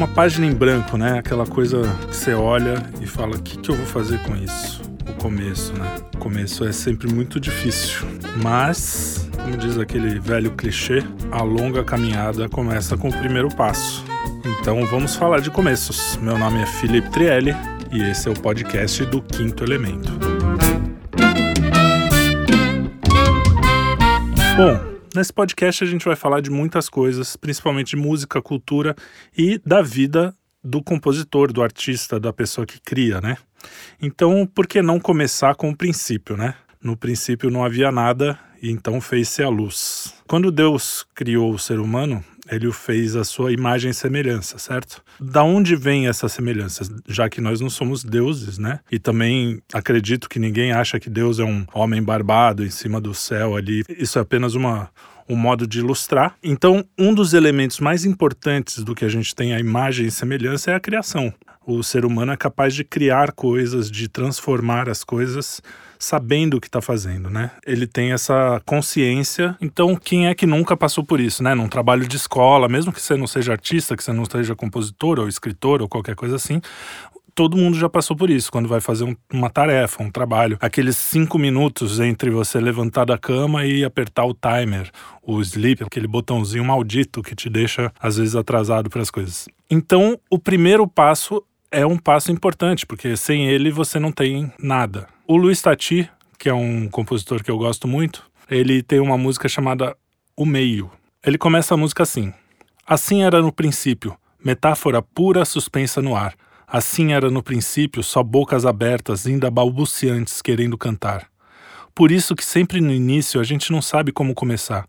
uma página em branco, né? Aquela coisa que você olha e fala: o que, que eu vou fazer com isso? O começo, né? O começo é sempre muito difícil, mas, como diz aquele velho clichê, a longa caminhada começa com o primeiro passo. Então vamos falar de começos. Meu nome é Felipe Trielli e esse é o podcast do Quinto Elemento. Bom, nesse podcast a gente vai falar de muitas coisas, principalmente de música, cultura e da vida do compositor, do artista, da pessoa que cria, né? Então, por que não começar com o princípio, né? No princípio não havia nada e então fez-se a luz. Quando Deus criou o ser humano, ele o fez a sua imagem e semelhança, certo? Da onde vem essa semelhança? Já que nós não somos deuses, né? E também acredito que ninguém acha que Deus é um homem barbado em cima do céu ali. Isso é apenas uma um modo de ilustrar. Então, um dos elementos mais importantes do que a gente tem a imagem e semelhança é a criação. O ser humano é capaz de criar coisas, de transformar as coisas sabendo o que está fazendo, né? Ele tem essa consciência. Então, quem é que nunca passou por isso, né? Num trabalho de escola, mesmo que você não seja artista, que você não seja compositor ou escritor ou qualquer coisa assim, todo mundo já passou por isso quando vai fazer um, uma tarefa, um trabalho. Aqueles cinco minutos entre você levantar da cama e apertar o timer, o sleep, aquele botãozinho maldito que te deixa às vezes atrasado para as coisas. Então, o primeiro passo é um passo importante, porque sem ele você não tem nada. O Luiz Tati, que é um compositor que eu gosto muito, ele tem uma música chamada O Meio. Ele começa a música assim: Assim era no princípio, metáfora pura suspensa no ar. Assim era no princípio, só bocas abertas, ainda balbuciantes, querendo cantar. Por isso que sempre no início a gente não sabe como começar.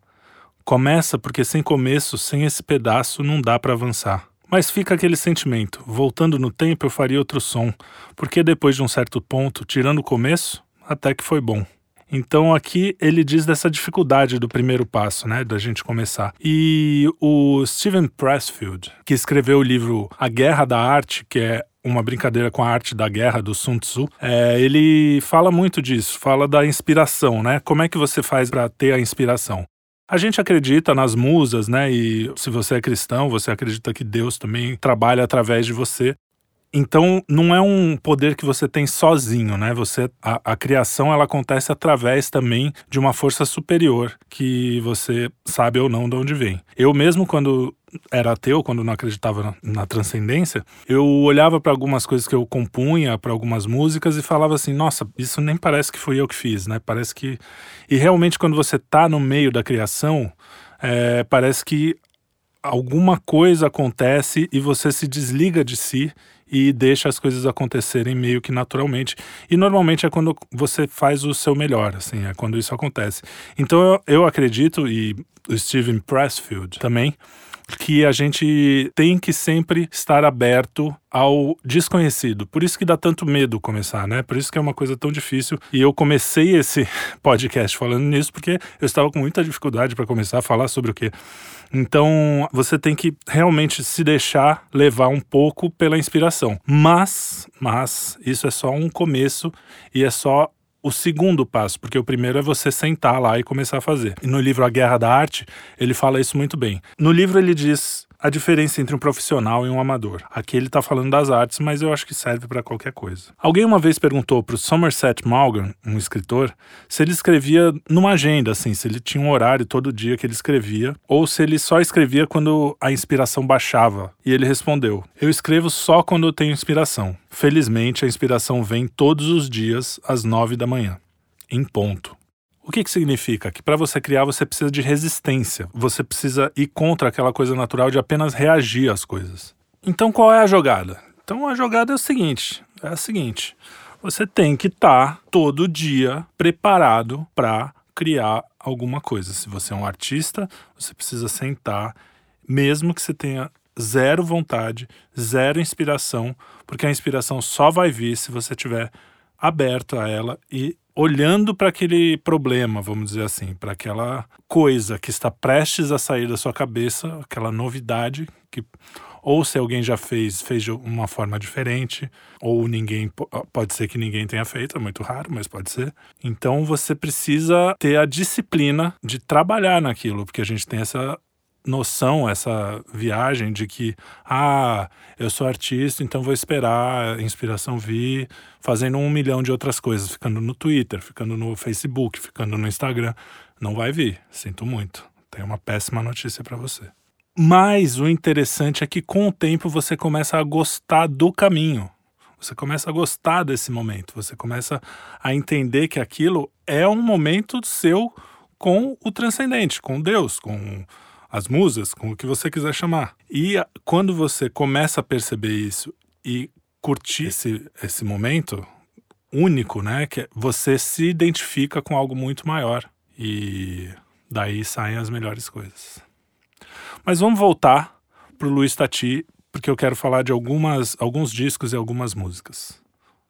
Começa porque sem começo, sem esse pedaço, não dá para avançar. Mas fica aquele sentimento: voltando no tempo eu faria outro som, porque depois de um certo ponto, tirando o começo, até que foi bom. Então aqui ele diz dessa dificuldade do primeiro passo, né, da gente começar. E o Steven Pressfield, que escreveu o livro A Guerra da Arte, que é uma brincadeira com a arte da guerra do Sun Tzu, é, ele fala muito disso, fala da inspiração, né? Como é que você faz para ter a inspiração? A gente acredita nas musas, né? E se você é cristão, você acredita que Deus também trabalha através de você. Então, não é um poder que você tem sozinho, né? Você a, a, criação ela acontece através também de uma força superior que você sabe ou não de onde vem. Eu mesmo quando era ateu, quando não acreditava na, transcendência, eu olhava para algumas coisas que eu compunha, para algumas músicas e falava assim: "Nossa, isso nem parece que fui eu que fiz, né? Parece que E realmente quando você tá no meio da criação, é, parece que alguma coisa acontece e você se desliga de si e deixa as coisas acontecerem meio que naturalmente. E normalmente é quando você faz o seu melhor, assim, é quando isso acontece. Então eu, eu acredito, e o Steven Pressfield também, que a gente tem que sempre estar aberto ao desconhecido. Por isso que dá tanto medo começar, né? Por isso que é uma coisa tão difícil. E eu comecei esse podcast falando nisso porque eu estava com muita dificuldade para começar a falar sobre o quê? Então, você tem que realmente se deixar levar um pouco pela inspiração. Mas, mas isso é só um começo e é só o segundo passo, porque o primeiro é você sentar lá e começar a fazer. E no livro A Guerra da Arte, ele fala isso muito bem. No livro ele diz a diferença entre um profissional e um amador. Aqui ele está falando das artes, mas eu acho que serve para qualquer coisa. Alguém uma vez perguntou para o Somerset Maugham, um escritor, se ele escrevia numa agenda, assim, se ele tinha um horário todo dia que ele escrevia, ou se ele só escrevia quando a inspiração baixava. E ele respondeu: Eu escrevo só quando eu tenho inspiração. Felizmente, a inspiração vem todos os dias às nove da manhã. Em ponto. O que, que significa? Que para você criar você precisa de resistência. Você precisa ir contra aquela coisa natural de apenas reagir às coisas. Então qual é a jogada? Então a jogada é o seguinte: é a seguinte. Você tem que estar tá todo dia preparado para criar alguma coisa. Se você é um artista, você precisa sentar, mesmo que você tenha zero vontade, zero inspiração, porque a inspiração só vai vir se você estiver aberto a ela e olhando para aquele problema, vamos dizer assim, para aquela coisa que está prestes a sair da sua cabeça, aquela novidade que ou se alguém já fez, fez de uma forma diferente, ou ninguém pode ser que ninguém tenha feito, é muito raro, mas pode ser. Então você precisa ter a disciplina de trabalhar naquilo, porque a gente tem essa noção, essa viagem de que, ah, eu sou artista, então vou esperar a inspiração vir fazendo um milhão de outras coisas, ficando no Twitter, ficando no Facebook, ficando no Instagram. Não vai vir, sinto muito. Tenho uma péssima notícia para você. Mas o interessante é que com o tempo você começa a gostar do caminho. Você começa a gostar desse momento, você começa a entender que aquilo é um momento seu com o transcendente, com Deus, com as musas, com o que você quiser chamar. E quando você começa a perceber isso e curtir esse, esse momento único, né, que você se identifica com algo muito maior e daí saem as melhores coisas. Mas vamos voltar para o Luiz Tati, porque eu quero falar de algumas, alguns discos e algumas músicas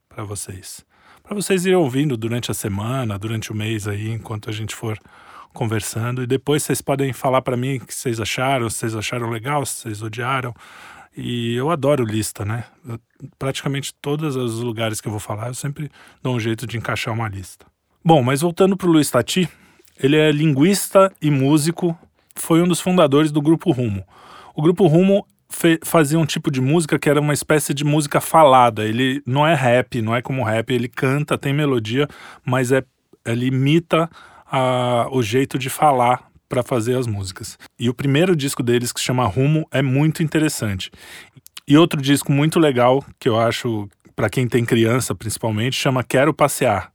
para vocês. Para vocês irem ouvindo durante a semana, durante o mês aí, enquanto a gente for conversando. E depois vocês podem falar para mim o que vocês acharam, se vocês acharam legal, se vocês odiaram. E eu adoro lista, né? Eu, praticamente todos os lugares que eu vou falar, eu sempre dou um jeito de encaixar uma lista. Bom, mas voltando para o Luiz Tati, ele é linguista e músico, foi um dos fundadores do Grupo Rumo. O Grupo Rumo fazia um tipo de música que era uma espécie de música falada. Ele não é rap, não é como rap, ele canta, tem melodia, mas é ele imita a, o jeito de falar para fazer as músicas. E o primeiro disco deles, que se chama Rumo, é muito interessante. E outro disco muito legal, que eu acho, para quem tem criança principalmente, chama Quero Passear,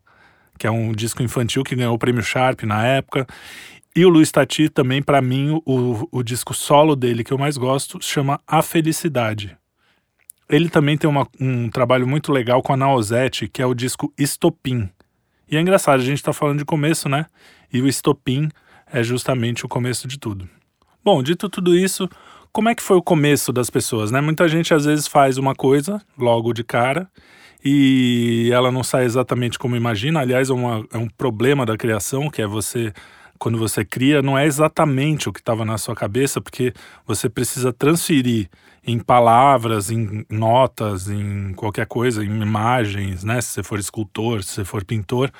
que é um disco infantil que ganhou o prêmio Sharp na época. E o Luiz Tati também, para mim, o, o disco solo dele que eu mais gosto chama A Felicidade. Ele também tem uma, um trabalho muito legal com a Naozete, que é o disco Estopim. E é engraçado, a gente está falando de começo, né? E o estopim é justamente o começo de tudo. Bom, dito tudo isso, como é que foi o começo das pessoas, né? Muita gente às vezes faz uma coisa logo de cara e ela não sai exatamente como imagina. Aliás, é, uma, é um problema da criação, que é você quando você cria, não é exatamente o que estava na sua cabeça, porque você precisa transferir em palavras, em notas, em qualquer coisa, em imagens, né? Se você for escultor, se você for pintor,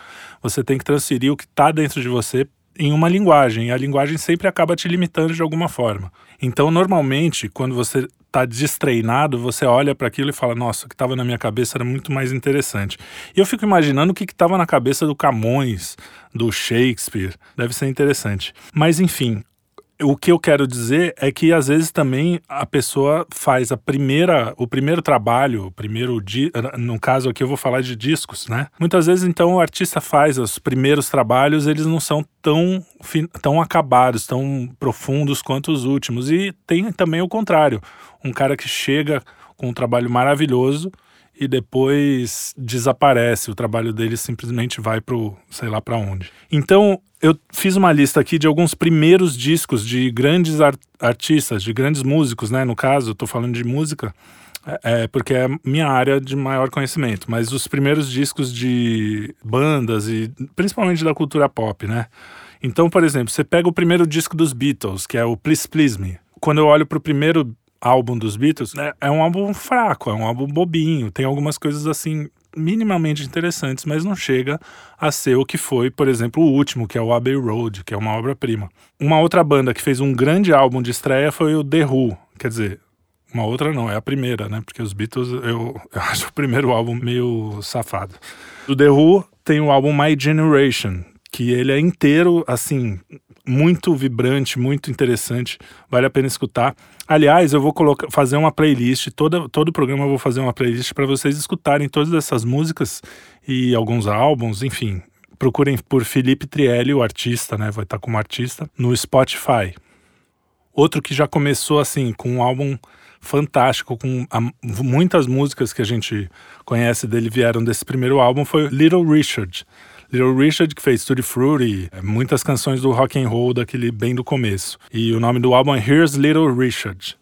você tem que transferir o que está dentro de você em uma linguagem, e a linguagem sempre acaba te limitando de alguma forma. Então, normalmente, quando você está destreinado, você olha para aquilo e fala: Nossa, o que estava na minha cabeça era muito mais interessante. E eu fico imaginando o que estava na cabeça do Camões, do Shakespeare. Deve ser interessante. Mas, enfim, o que eu quero dizer é que às vezes também a pessoa faz a primeira, o primeiro trabalho, o primeiro no caso aqui eu vou falar de discos, né? Muitas vezes então o artista faz os primeiros trabalhos, eles não são tão tão acabados, tão profundos quanto os últimos. E tem também o contrário, um cara que chega com um trabalho maravilhoso e depois desaparece. O trabalho dele simplesmente vai pro sei lá para onde. Então, eu fiz uma lista aqui de alguns primeiros discos de grandes art artistas, de grandes músicos, né? No caso, eu tô falando de música, é, é, porque é minha área de maior conhecimento, mas os primeiros discos de bandas e principalmente da cultura pop, né? Então, por exemplo, você pega o primeiro disco dos Beatles, que é o Please Please Me. Quando eu olho pro primeiro álbum dos Beatles, né, é um álbum fraco, é um álbum bobinho, tem algumas coisas assim minimamente interessantes, mas não chega a ser o que foi, por exemplo, o último, que é o Abbey Road, que é uma obra-prima. Uma outra banda que fez um grande álbum de estreia foi o The Who, quer dizer, uma outra não, é a primeira, né? Porque os Beatles, eu, eu acho o primeiro álbum meio safado. O The Who tem o álbum My Generation, que ele é inteiro, assim, muito vibrante, muito interessante, vale a pena escutar. Aliás, eu vou colocar, fazer uma playlist, toda, todo o programa eu vou fazer uma playlist para vocês escutarem todas essas músicas e alguns álbuns, enfim. Procurem por Felipe Trielli, o artista, né? Vai estar como artista, no Spotify. Outro que já começou assim, com um álbum fantástico, com a, muitas músicas que a gente conhece dele vieram desse primeiro álbum, foi Little Richard. Little Richard, que fez Tutti Frutti, é, muitas canções do rock and roll daquele bem do começo. E o nome do álbum é Here's Little Richard.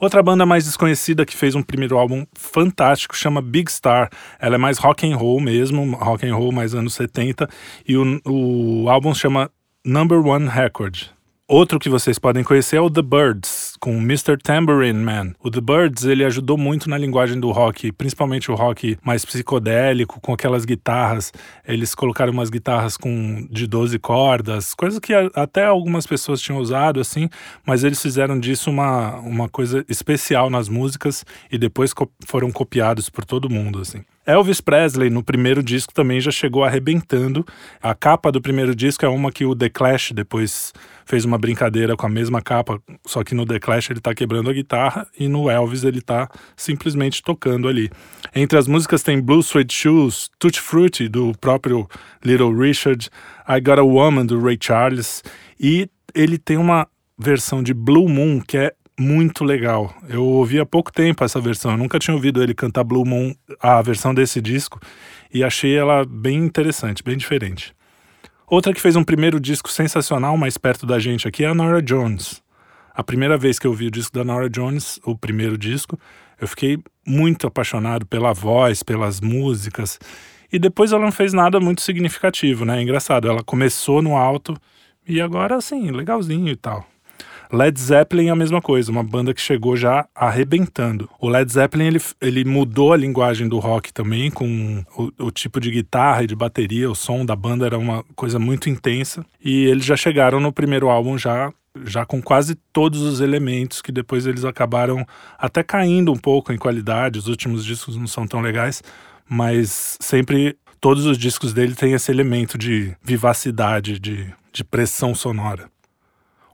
Outra banda mais desconhecida que fez um primeiro álbum fantástico chama Big Star. Ela é mais rock and roll mesmo, rock and roll mais anos 70, e o, o álbum chama Number One Record. Outro que vocês podem conhecer é o The Birds, com Mr. Tambourine Man. O The Birds, ele ajudou muito na linguagem do rock, principalmente o rock mais psicodélico, com aquelas guitarras. Eles colocaram umas guitarras com de 12 cordas, coisa que até algumas pessoas tinham usado, assim, mas eles fizeram disso uma, uma coisa especial nas músicas e depois co foram copiados por todo mundo, assim. Elvis Presley, no primeiro disco, também já chegou arrebentando. A capa do primeiro disco é uma que o The Clash depois fez uma brincadeira com a mesma capa, só que no The Clash ele tá quebrando a guitarra e no Elvis ele tá simplesmente tocando ali. Entre as músicas tem Blue Suede Shoes, Tutti Frutti, do próprio Little Richard, I Got a Woman, do Ray Charles, e ele tem uma versão de Blue Moon que é muito legal. Eu ouvi há pouco tempo essa versão, eu nunca tinha ouvido ele cantar Blue Moon, a versão desse disco, e achei ela bem interessante, bem diferente. Outra que fez um primeiro disco sensacional mais perto da gente aqui é a Nora Jones. A primeira vez que eu vi o disco da Nora Jones, o primeiro disco, eu fiquei muito apaixonado pela voz, pelas músicas. E depois ela não fez nada muito significativo, né? É engraçado, ela começou no alto e agora, assim, legalzinho e tal. Led Zeppelin é a mesma coisa, uma banda que chegou já arrebentando. O Led Zeppelin ele, ele mudou a linguagem do rock também, com o, o, tipo de guitarra e de bateria, o som da banda era uma coisa muito intensa. E eles já chegaram no primeiro álbum já já com quase todos os elementos que depois eles acabaram até caindo um pouco em qualidade. Os últimos discos não são tão legais, mas sempre todos os discos dele têm esse elemento de vivacidade, de, de pressão sonora.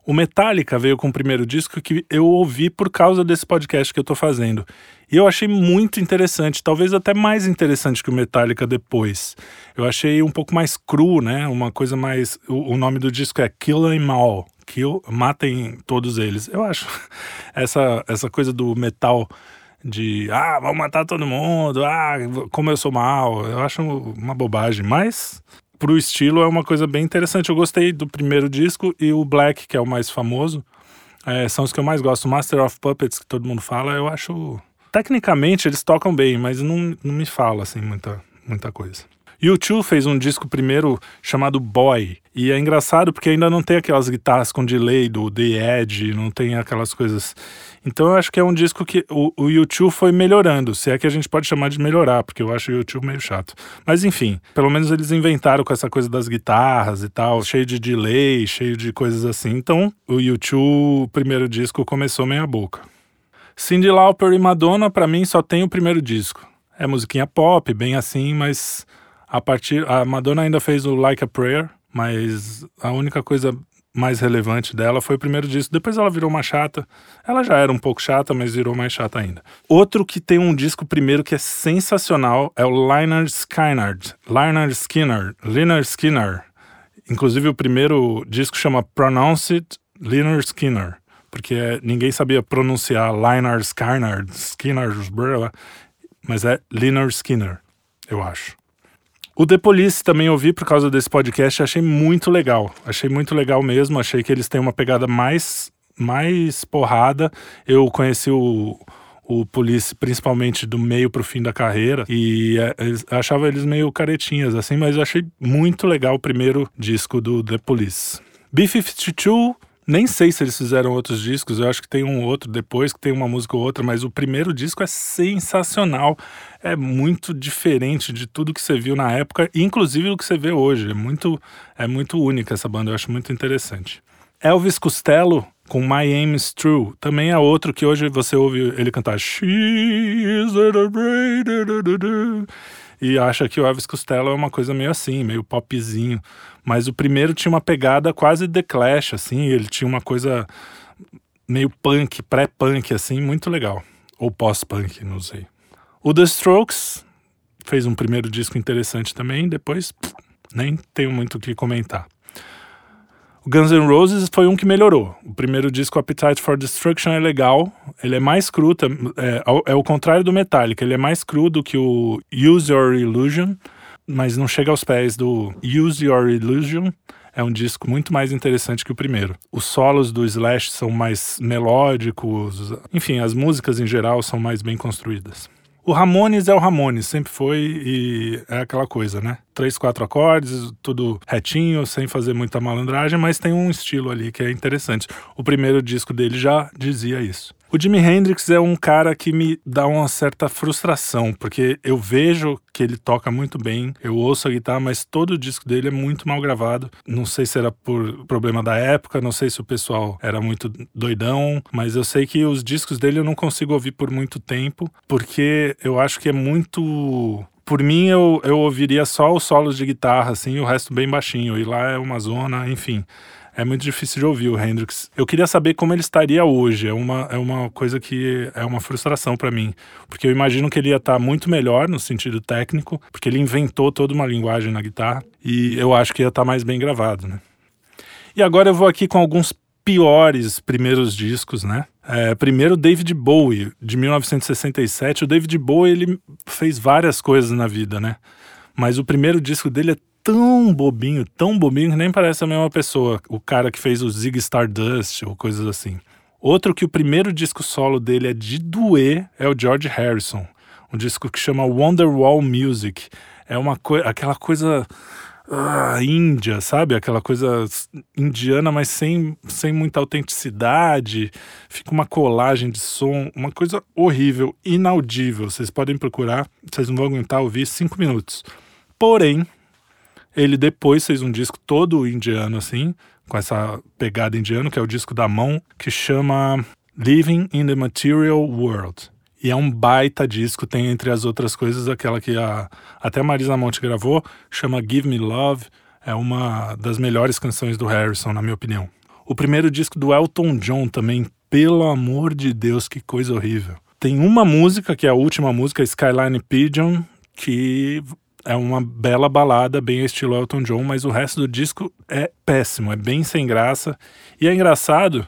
O Metallica veio com o primeiro disco que eu ouvi por causa desse podcast que eu tô fazendo. E eu achei muito interessante, talvez até mais interessante que o Metallica depois. Eu achei um pouco mais cru, né? Uma coisa mais. O, nome do disco é Kill Em All. Kill, matem todos eles. Eu acho essa, essa coisa do metal de ah, vamos matar todo mundo, ah, como eu sou mal, eu acho uma bobagem, mas pro estilo é uma coisa bem interessante. Eu gostei do primeiro disco e o Black, que é o mais famoso, é, são os que eu mais gosto. Master of Puppets, que todo mundo fala, eu acho. Tecnicamente eles tocam bem, mas não, não me fala assim muita, muita coisa. U2 fez um disco primeiro chamado Boy. E é engraçado porque ainda não tem aquelas guitarras com delay do The Edge, não tem aquelas coisas. Então eu acho que é um disco que o, U2 foi melhorando, se é que a gente pode chamar de melhorar, porque eu acho o U2 meio chato. Mas enfim, pelo menos eles inventaram com essa coisa das guitarras e tal, cheio de delay, cheio de coisas assim. Então o U2, o primeiro disco, começou meia boca. Cyndi Lauper e Madonna, para mim, só tem o primeiro disco. É musiquinha pop, bem assim, mas a partir a Madonna ainda fez o Like a Prayer, mas a única coisa mais relevante dela foi o primeiro disco. Depois ela virou uma chata. Ela já era um pouco chata, mas virou mais chata ainda. Outro que tem um disco primeiro que é sensacional é o Lynyrd Skynyrd. Lynyrd Skinner. Lynyrd Skinner. Inclusive o primeiro disco chama Pronounce It Lynyrd Skinner. Porque ninguém sabia pronunciar Lynyrd Skynyrd, Skinner, mas é Lynyrd Skinner, eu acho. O The Police também ouvi por causa desse podcast achei muito legal. Achei muito legal mesmo. Achei que eles têm uma pegada mais, mais porrada. Eu conheci o, o Police principalmente do meio pro fim da carreira e é, achava eles meio caretinhas assim, mas achei muito legal o primeiro disco do The Police. B-52 nem sei se eles fizeram outros discos, eu acho que tem um outro depois, que tem uma música ou outra, mas o primeiro disco é sensacional. É muito diferente de tudo que você viu na época, inclusive do que você vê hoje. É muito, é muito única essa banda, eu acho muito interessante. Elvis Costello com My Aim is True, também é outro que hoje você ouve ele cantar She is a e acha que o Elvis Costello é uma coisa meio assim, meio popzinho. Mas o primeiro tinha uma pegada quase The Clash, assim, ele tinha uma coisa meio punk, pré-punk, assim, muito legal. Ou pós-punk, não sei. O The Strokes fez um primeiro disco interessante também, depois nem tenho muito o que comentar. O Guns N' Roses foi um que melhorou. O primeiro disco, Appetite for Destruction, é legal. Ele é mais cru, é, é o contrário do Metallica. Ele é mais cru do que o Use Your Illusion, mas não chega aos pés do Use Your Illusion. É um disco muito mais interessante que o primeiro. Os solos do Slash são mais melódicos. Enfim, as músicas em geral são mais bem construídas. O Ramones é o Ramones, sempre foi e é aquela coisa, né? Três, quatro acordes, tudo retinho, sem fazer muita malandragem, mas tem um estilo ali que é interessante. O primeiro disco dele já dizia isso. O Jimi Hendrix é um cara que me dá uma certa frustração, porque eu vejo que ele toca muito bem, eu ouço a guitarra, mas todo o disco dele é muito mal gravado. Não sei se era por problema da época, não sei se o pessoal era muito doidão, mas eu sei que os discos dele eu não consigo ouvir por muito tempo, porque eu acho que é muito por mim, eu, eu ouviria só os solos de guitarra, assim, o resto bem baixinho. E lá é uma zona, enfim é muito difícil de ouvir o Hendrix. Eu queria saber como ele estaria hoje. É uma, é uma coisa que é uma frustração para mim. Porque eu imagino que ele ia estar tá muito melhor no sentido técnico, porque ele inventou toda uma linguagem na guitarra. E eu acho que ia estar tá mais bem gravado, né? E agora eu vou aqui com alguns piores primeiros discos, né? É, primeiro, David Bowie, de 1967. O David Bowie, ele fez várias coisas na vida, né? Mas o primeiro disco dele é tão bobinho, tão bobinho que nem parece a mesma pessoa. O cara que fez o Zig Stardust ou coisas assim. Outro que o primeiro disco solo dele é de doer é o George Harrison. Um disco que chama Wonderwall Music. É uma coisa, aquela coisa ah, índia, sabe? Aquela coisa indiana, mas sem, sem muita autenticidade. Fica uma colagem de som, uma coisa horrível, inaudível. Vocês podem procurar, vocês não vão aguentar ouvir cinco minutos. Porém, ele depois fez um disco todo indiano, assim, com essa pegada indiana, que é o disco da mão, que chama Living in the Material World. E é um baita disco, tem entre as outras coisas aquela que a, até Marisa Monte gravou, chama Give Me Love, é uma das melhores canções do Harrison, na minha opinião. O primeiro disco do Elton John também, pelo amor de Deus, que coisa horrível. Tem uma música, que é a última música, Skyline Pigeon, que é uma bela balada, bem estilo Elton John, mas o resto do disco é péssimo, é bem sem graça. E é engraçado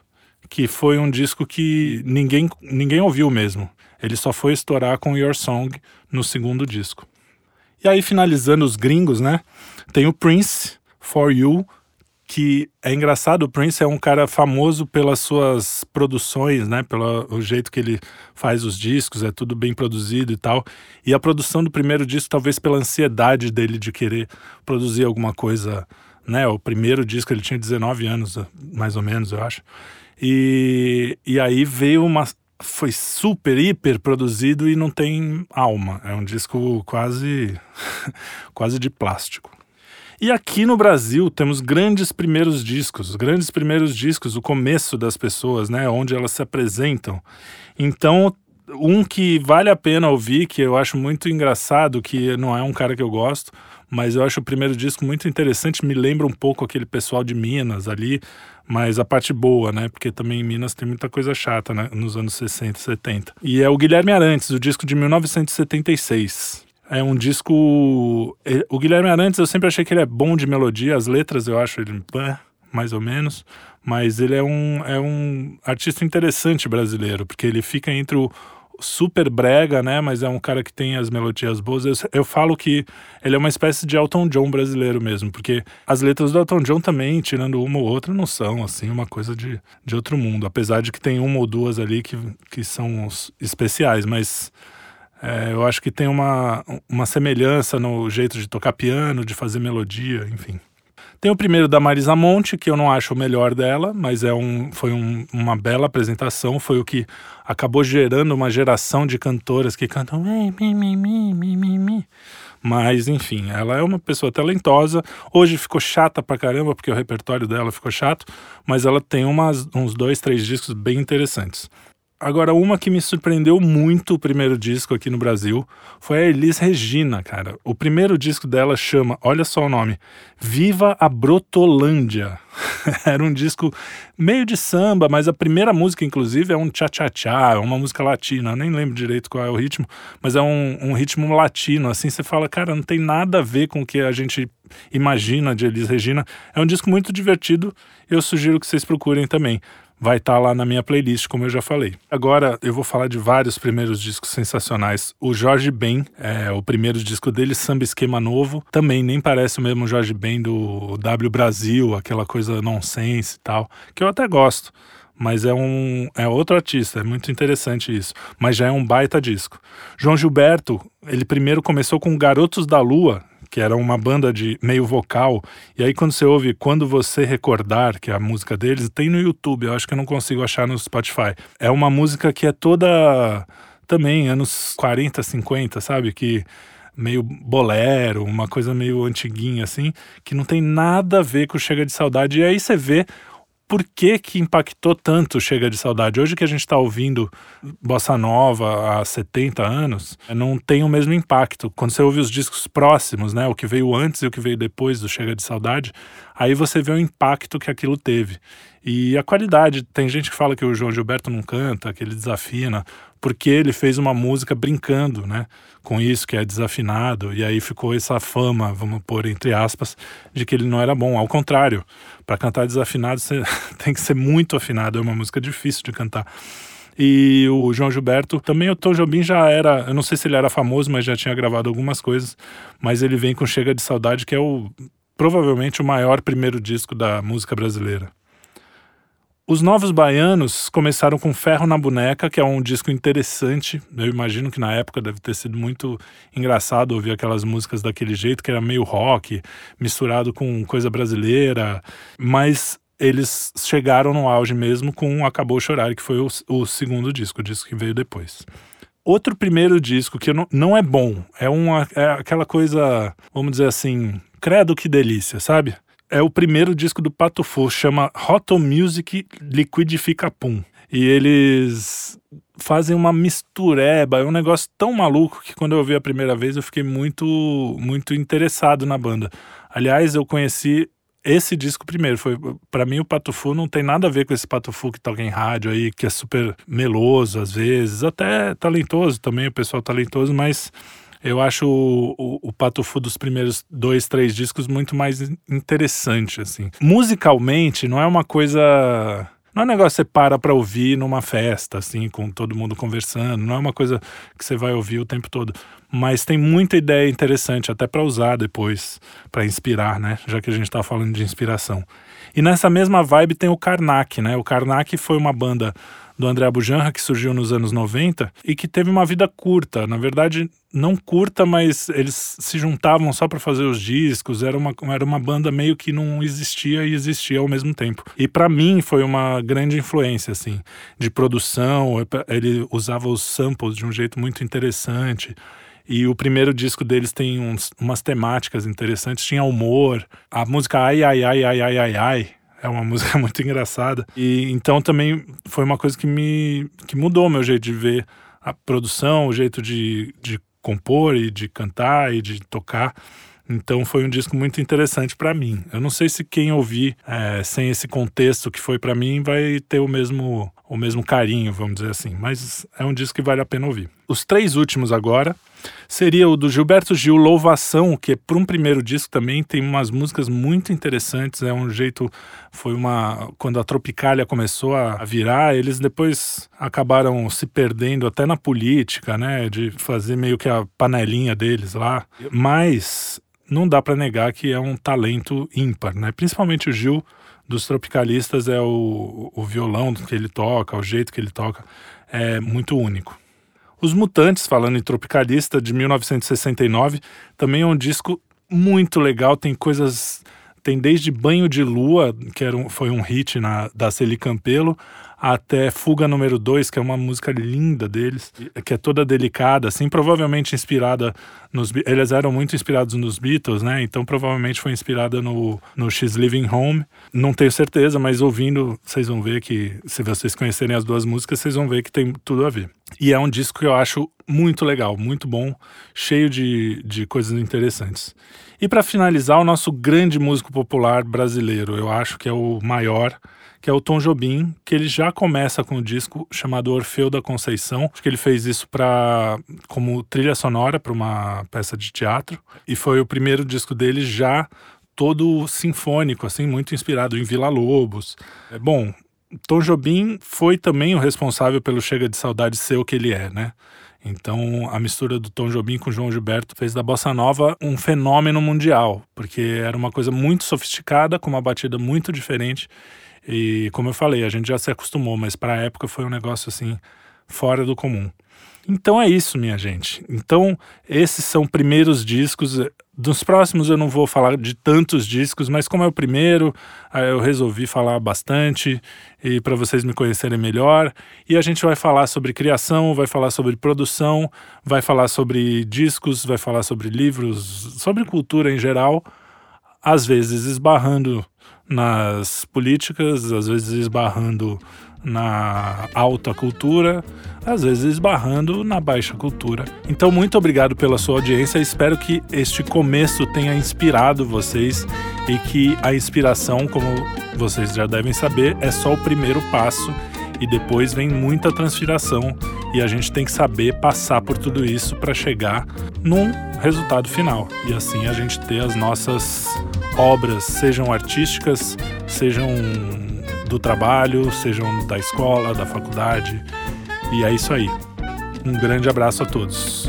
que foi um disco que ninguém, ninguém ouviu mesmo. Ele só foi estourar com Your Song no segundo disco. E aí, finalizando os gringos, né? Tem o Prince, For You, que é engraçado, o Prince é um cara famoso pelas suas produções, né, pelo jeito que ele faz os discos, é tudo bem produzido e tal. E a produção do primeiro disco, talvez pela ansiedade dele de querer produzir alguma coisa, né, o primeiro disco ele tinha 19 anos, mais ou menos, eu acho. E, e aí veio uma foi super, hiper produzido e não tem alma. É um disco quase quase de plástico. E aqui no Brasil temos grandes primeiros discos, grandes primeiros discos, o começo das pessoas, né, onde elas se apresentam. Então, um que vale a pena ouvir, que eu acho muito engraçado, que não é um cara que eu gosto, mas eu acho o primeiro disco muito interessante, me lembra um pouco aquele pessoal de Minas ali, mas a parte boa, né? Porque também em Minas tem muita coisa chata, né? Nos anos 60, 70. E é o Guilherme Arantes, o disco de 1976. É um disco. O Guilherme Arantes, eu sempre achei que ele é bom de melodia, as letras eu acho ele mais ou menos, mas ele é um, é um artista interessante brasileiro, porque ele fica entre o super brega, né? Mas é um cara que tem as melodias boas. Eu, eu, falo que ele é uma espécie de Elton John brasileiro mesmo, porque as letras do Elton John também, tirando uma ou outra, não são assim uma coisa de, de outro mundo. Apesar de que tem uma ou duas ali que, que são especiais, mas é, eu acho que tem uma, uma semelhança no jeito de tocar piano, de fazer melodia, enfim. Tem o primeiro da Marisa Monte, que eu não acho o melhor dela, mas é um, foi um, uma bela apresentação. Foi o que acabou gerando uma geração de cantoras que cantam. Mi, mi, mi, mi, mi. Mas, enfim, ela é uma pessoa talentosa. Hoje ficou chata pra caramba, porque o repertório dela ficou chato, mas ela tem umas, uns dois, três discos bem interessantes. Agora, uma que me surpreendeu muito o primeiro disco aqui no Brasil foi a Elis Regina, cara. O primeiro disco dela chama, olha só o nome, Viva a Brotolândia. Era um disco meio de samba, mas a primeira música, inclusive, é um tchá-tchá-tchá, é uma música latina. Eu nem lembro direito qual é o ritmo, mas é um, um ritmo latino. Assim, você fala, cara, não tem nada a ver com o que a gente imagina de Elis Regina. É um disco muito divertido eu sugiro que vocês procurem também vai estar tá lá na minha playlist, como eu já falei. Agora eu vou falar de vários primeiros discos sensacionais. O Jorge Ben, é o primeiro disco dele, Samba Esquema Novo, também nem parece o mesmo Jorge Ben do W Brasil, aquela coisa nonsense e tal, que eu até gosto. Mas é um é outro artista, é muito interessante isso. Mas já é um baita disco. João Gilberto, ele primeiro começou com Garotos da Lua, que era uma banda de meio vocal. E aí quando você ouve Quando Você Recordar, que é a música deles, tem no YouTube, eu acho que eu não consigo achar no Spotify. É uma música que é toda também anos 40, 50, sabe? Que meio bolero, uma coisa meio antiguinha assim, que não tem nada a ver com Chega de Saudade. E aí você vê por que, que impactou tanto Chega de Saudade? Hoje que a gente está ouvindo Bossa Nova há 70 anos, não tem o mesmo impacto. Quando você ouve os discos próximos, né, o que veio antes e o que veio depois do Chega de Saudade, aí você vê o impacto que aquilo teve. E a qualidade, tem gente que fala que o João Gilberto não canta, que ele desafina, porque ele fez uma música brincando, né, com isso que é desafinado, e aí ficou essa fama, vamos pôr entre aspas, de que ele não era bom. Ao contrário, para cantar desafinado você tem que ser muito afinado, é uma música difícil de cantar. E o João Gilberto, também o Tom Jobim já era, eu não sei se ele era famoso, mas já tinha gravado algumas coisas, mas ele vem com Chega de Saudade, que é o provavelmente o maior primeiro disco da música brasileira. Os Novos Baianos começaram com Ferro na Boneca, que é um disco interessante. Eu imagino que na época deve ter sido muito engraçado ouvir aquelas músicas daquele jeito, que era meio rock, misturado com coisa brasileira. Mas eles chegaram no auge mesmo com Acabou Chorar, que foi o, o segundo disco, o disco que veio depois. Outro primeiro disco que não, não é bom, é, uma, é aquela coisa, vamos dizer assim, credo que delícia, sabe? é o primeiro disco do Pato Fu, chama Roto Music Liquidifica Pum. E eles fazem uma mistureba, é um negócio tão maluco que quando eu ouvi a primeira vez eu fiquei muito muito interessado na banda. Aliás, eu conheci esse disco primeiro, foi para mim o Pato Fu não tem nada a ver com esse Pato Fu que toca em rádio aí, que é super meloso às vezes, até talentoso também, o pessoal talentoso, mas eu acho o, o, o dos primeiros dois, três discos muito mais interessante, assim. Musicalmente, não é uma coisa. Não é um negócio que você para pra ouvir numa festa, assim, com todo mundo conversando. Não é uma coisa que você vai ouvir o tempo todo. Mas tem muita ideia interessante, até para usar depois, para inspirar, né? Já que a gente tá falando de inspiração. E nessa mesma vibe tem o Karnak, né? O Karnak foi uma banda do André Bujanra, que surgiu nos anos 90 e que teve uma vida curta. Na verdade, não curta, mas eles se juntavam só para fazer os discos. Era uma, era uma banda meio que não existia e existia ao mesmo tempo. E para mim foi uma grande influência, assim, de produção. Ele usava os samples de um jeito muito interessante. E o primeiro disco deles tem uns, umas temáticas interessantes, tinha humor. A música Ai, Ai, Ai, Ai, Ai, Ai, Ai é uma música muito engraçada. E então também foi uma coisa que me que mudou o meu jeito de ver a produção, o jeito de, de compor e de cantar e de tocar. Então foi um disco muito interessante para mim. Eu não sei se quem ouvir é, sem esse contexto que foi para mim vai ter o mesmo o mesmo carinho, vamos dizer assim. Mas é um disco que vale a pena ouvir. Os três últimos agora seria o do Gilberto Gil Louvação, que para um primeiro disco também tem umas músicas muito interessantes. É um jeito, foi uma quando a Tropicália começou a virar, eles depois acabaram se perdendo até na política, né, de fazer meio que a panelinha deles lá. Mas não dá para negar que é um talento ímpar, né? Principalmente o Gil dos tropicalistas é o, o violão que ele toca, o jeito que ele toca é muito único. Os Mutantes, falando em tropicalista, de 1969, também é um disco muito legal, tem coisas tem desde Banho de Lua, que era um, foi um hit na, da Celi Campelo, até Fuga número 2, que é uma música linda deles, que é toda delicada, assim, provavelmente inspirada nos eles eram muito inspirados nos Beatles, né? Então provavelmente foi inspirada no no She's Living Home. Não tenho certeza, mas ouvindo, vocês vão ver que se vocês conhecerem as duas músicas, vocês vão ver que tem tudo a ver. E é um disco que eu acho muito legal, muito bom, cheio de, de coisas interessantes. E para finalizar, o nosso grande músico popular brasileiro, eu acho que é o maior, que é o Tom Jobim, que ele já começa com um disco chamado Orfeu da Conceição. Acho que ele fez isso para como trilha sonora para uma peça de teatro e foi o primeiro disco dele já todo sinfônico, assim, muito inspirado em Vila Lobos. É bom. Tom Jobim foi também o responsável pelo Chega de Saudade ser o que ele é, né? Então, a mistura do Tom Jobim com João Gilberto fez da bossa nova um fenômeno mundial, porque era uma coisa muito sofisticada, com uma batida muito diferente. E, como eu falei, a gente já se acostumou, mas para a época foi um negócio assim fora do comum. Então é isso, minha gente. Então, esses são primeiros discos. Dos próximos eu não vou falar de tantos discos, mas como é o primeiro, eu resolvi falar bastante e para vocês me conhecerem melhor. E a gente vai falar sobre criação, vai falar sobre produção, vai falar sobre discos, vai falar sobre livros, sobre cultura em geral, às vezes esbarrando nas políticas, às vezes esbarrando na alta cultura, às vezes esbarrando na baixa cultura. Então, muito obrigado pela sua audiência. Espero que este começo tenha inspirado vocês e que a inspiração, como vocês já devem saber, é só o primeiro passo e depois vem muita transpiração e a gente tem que saber passar por tudo isso para chegar num resultado final e assim a gente ter as nossas obras, sejam artísticas, sejam do trabalho, sejam da escola, da faculdade. E é isso aí. Um grande abraço a todos.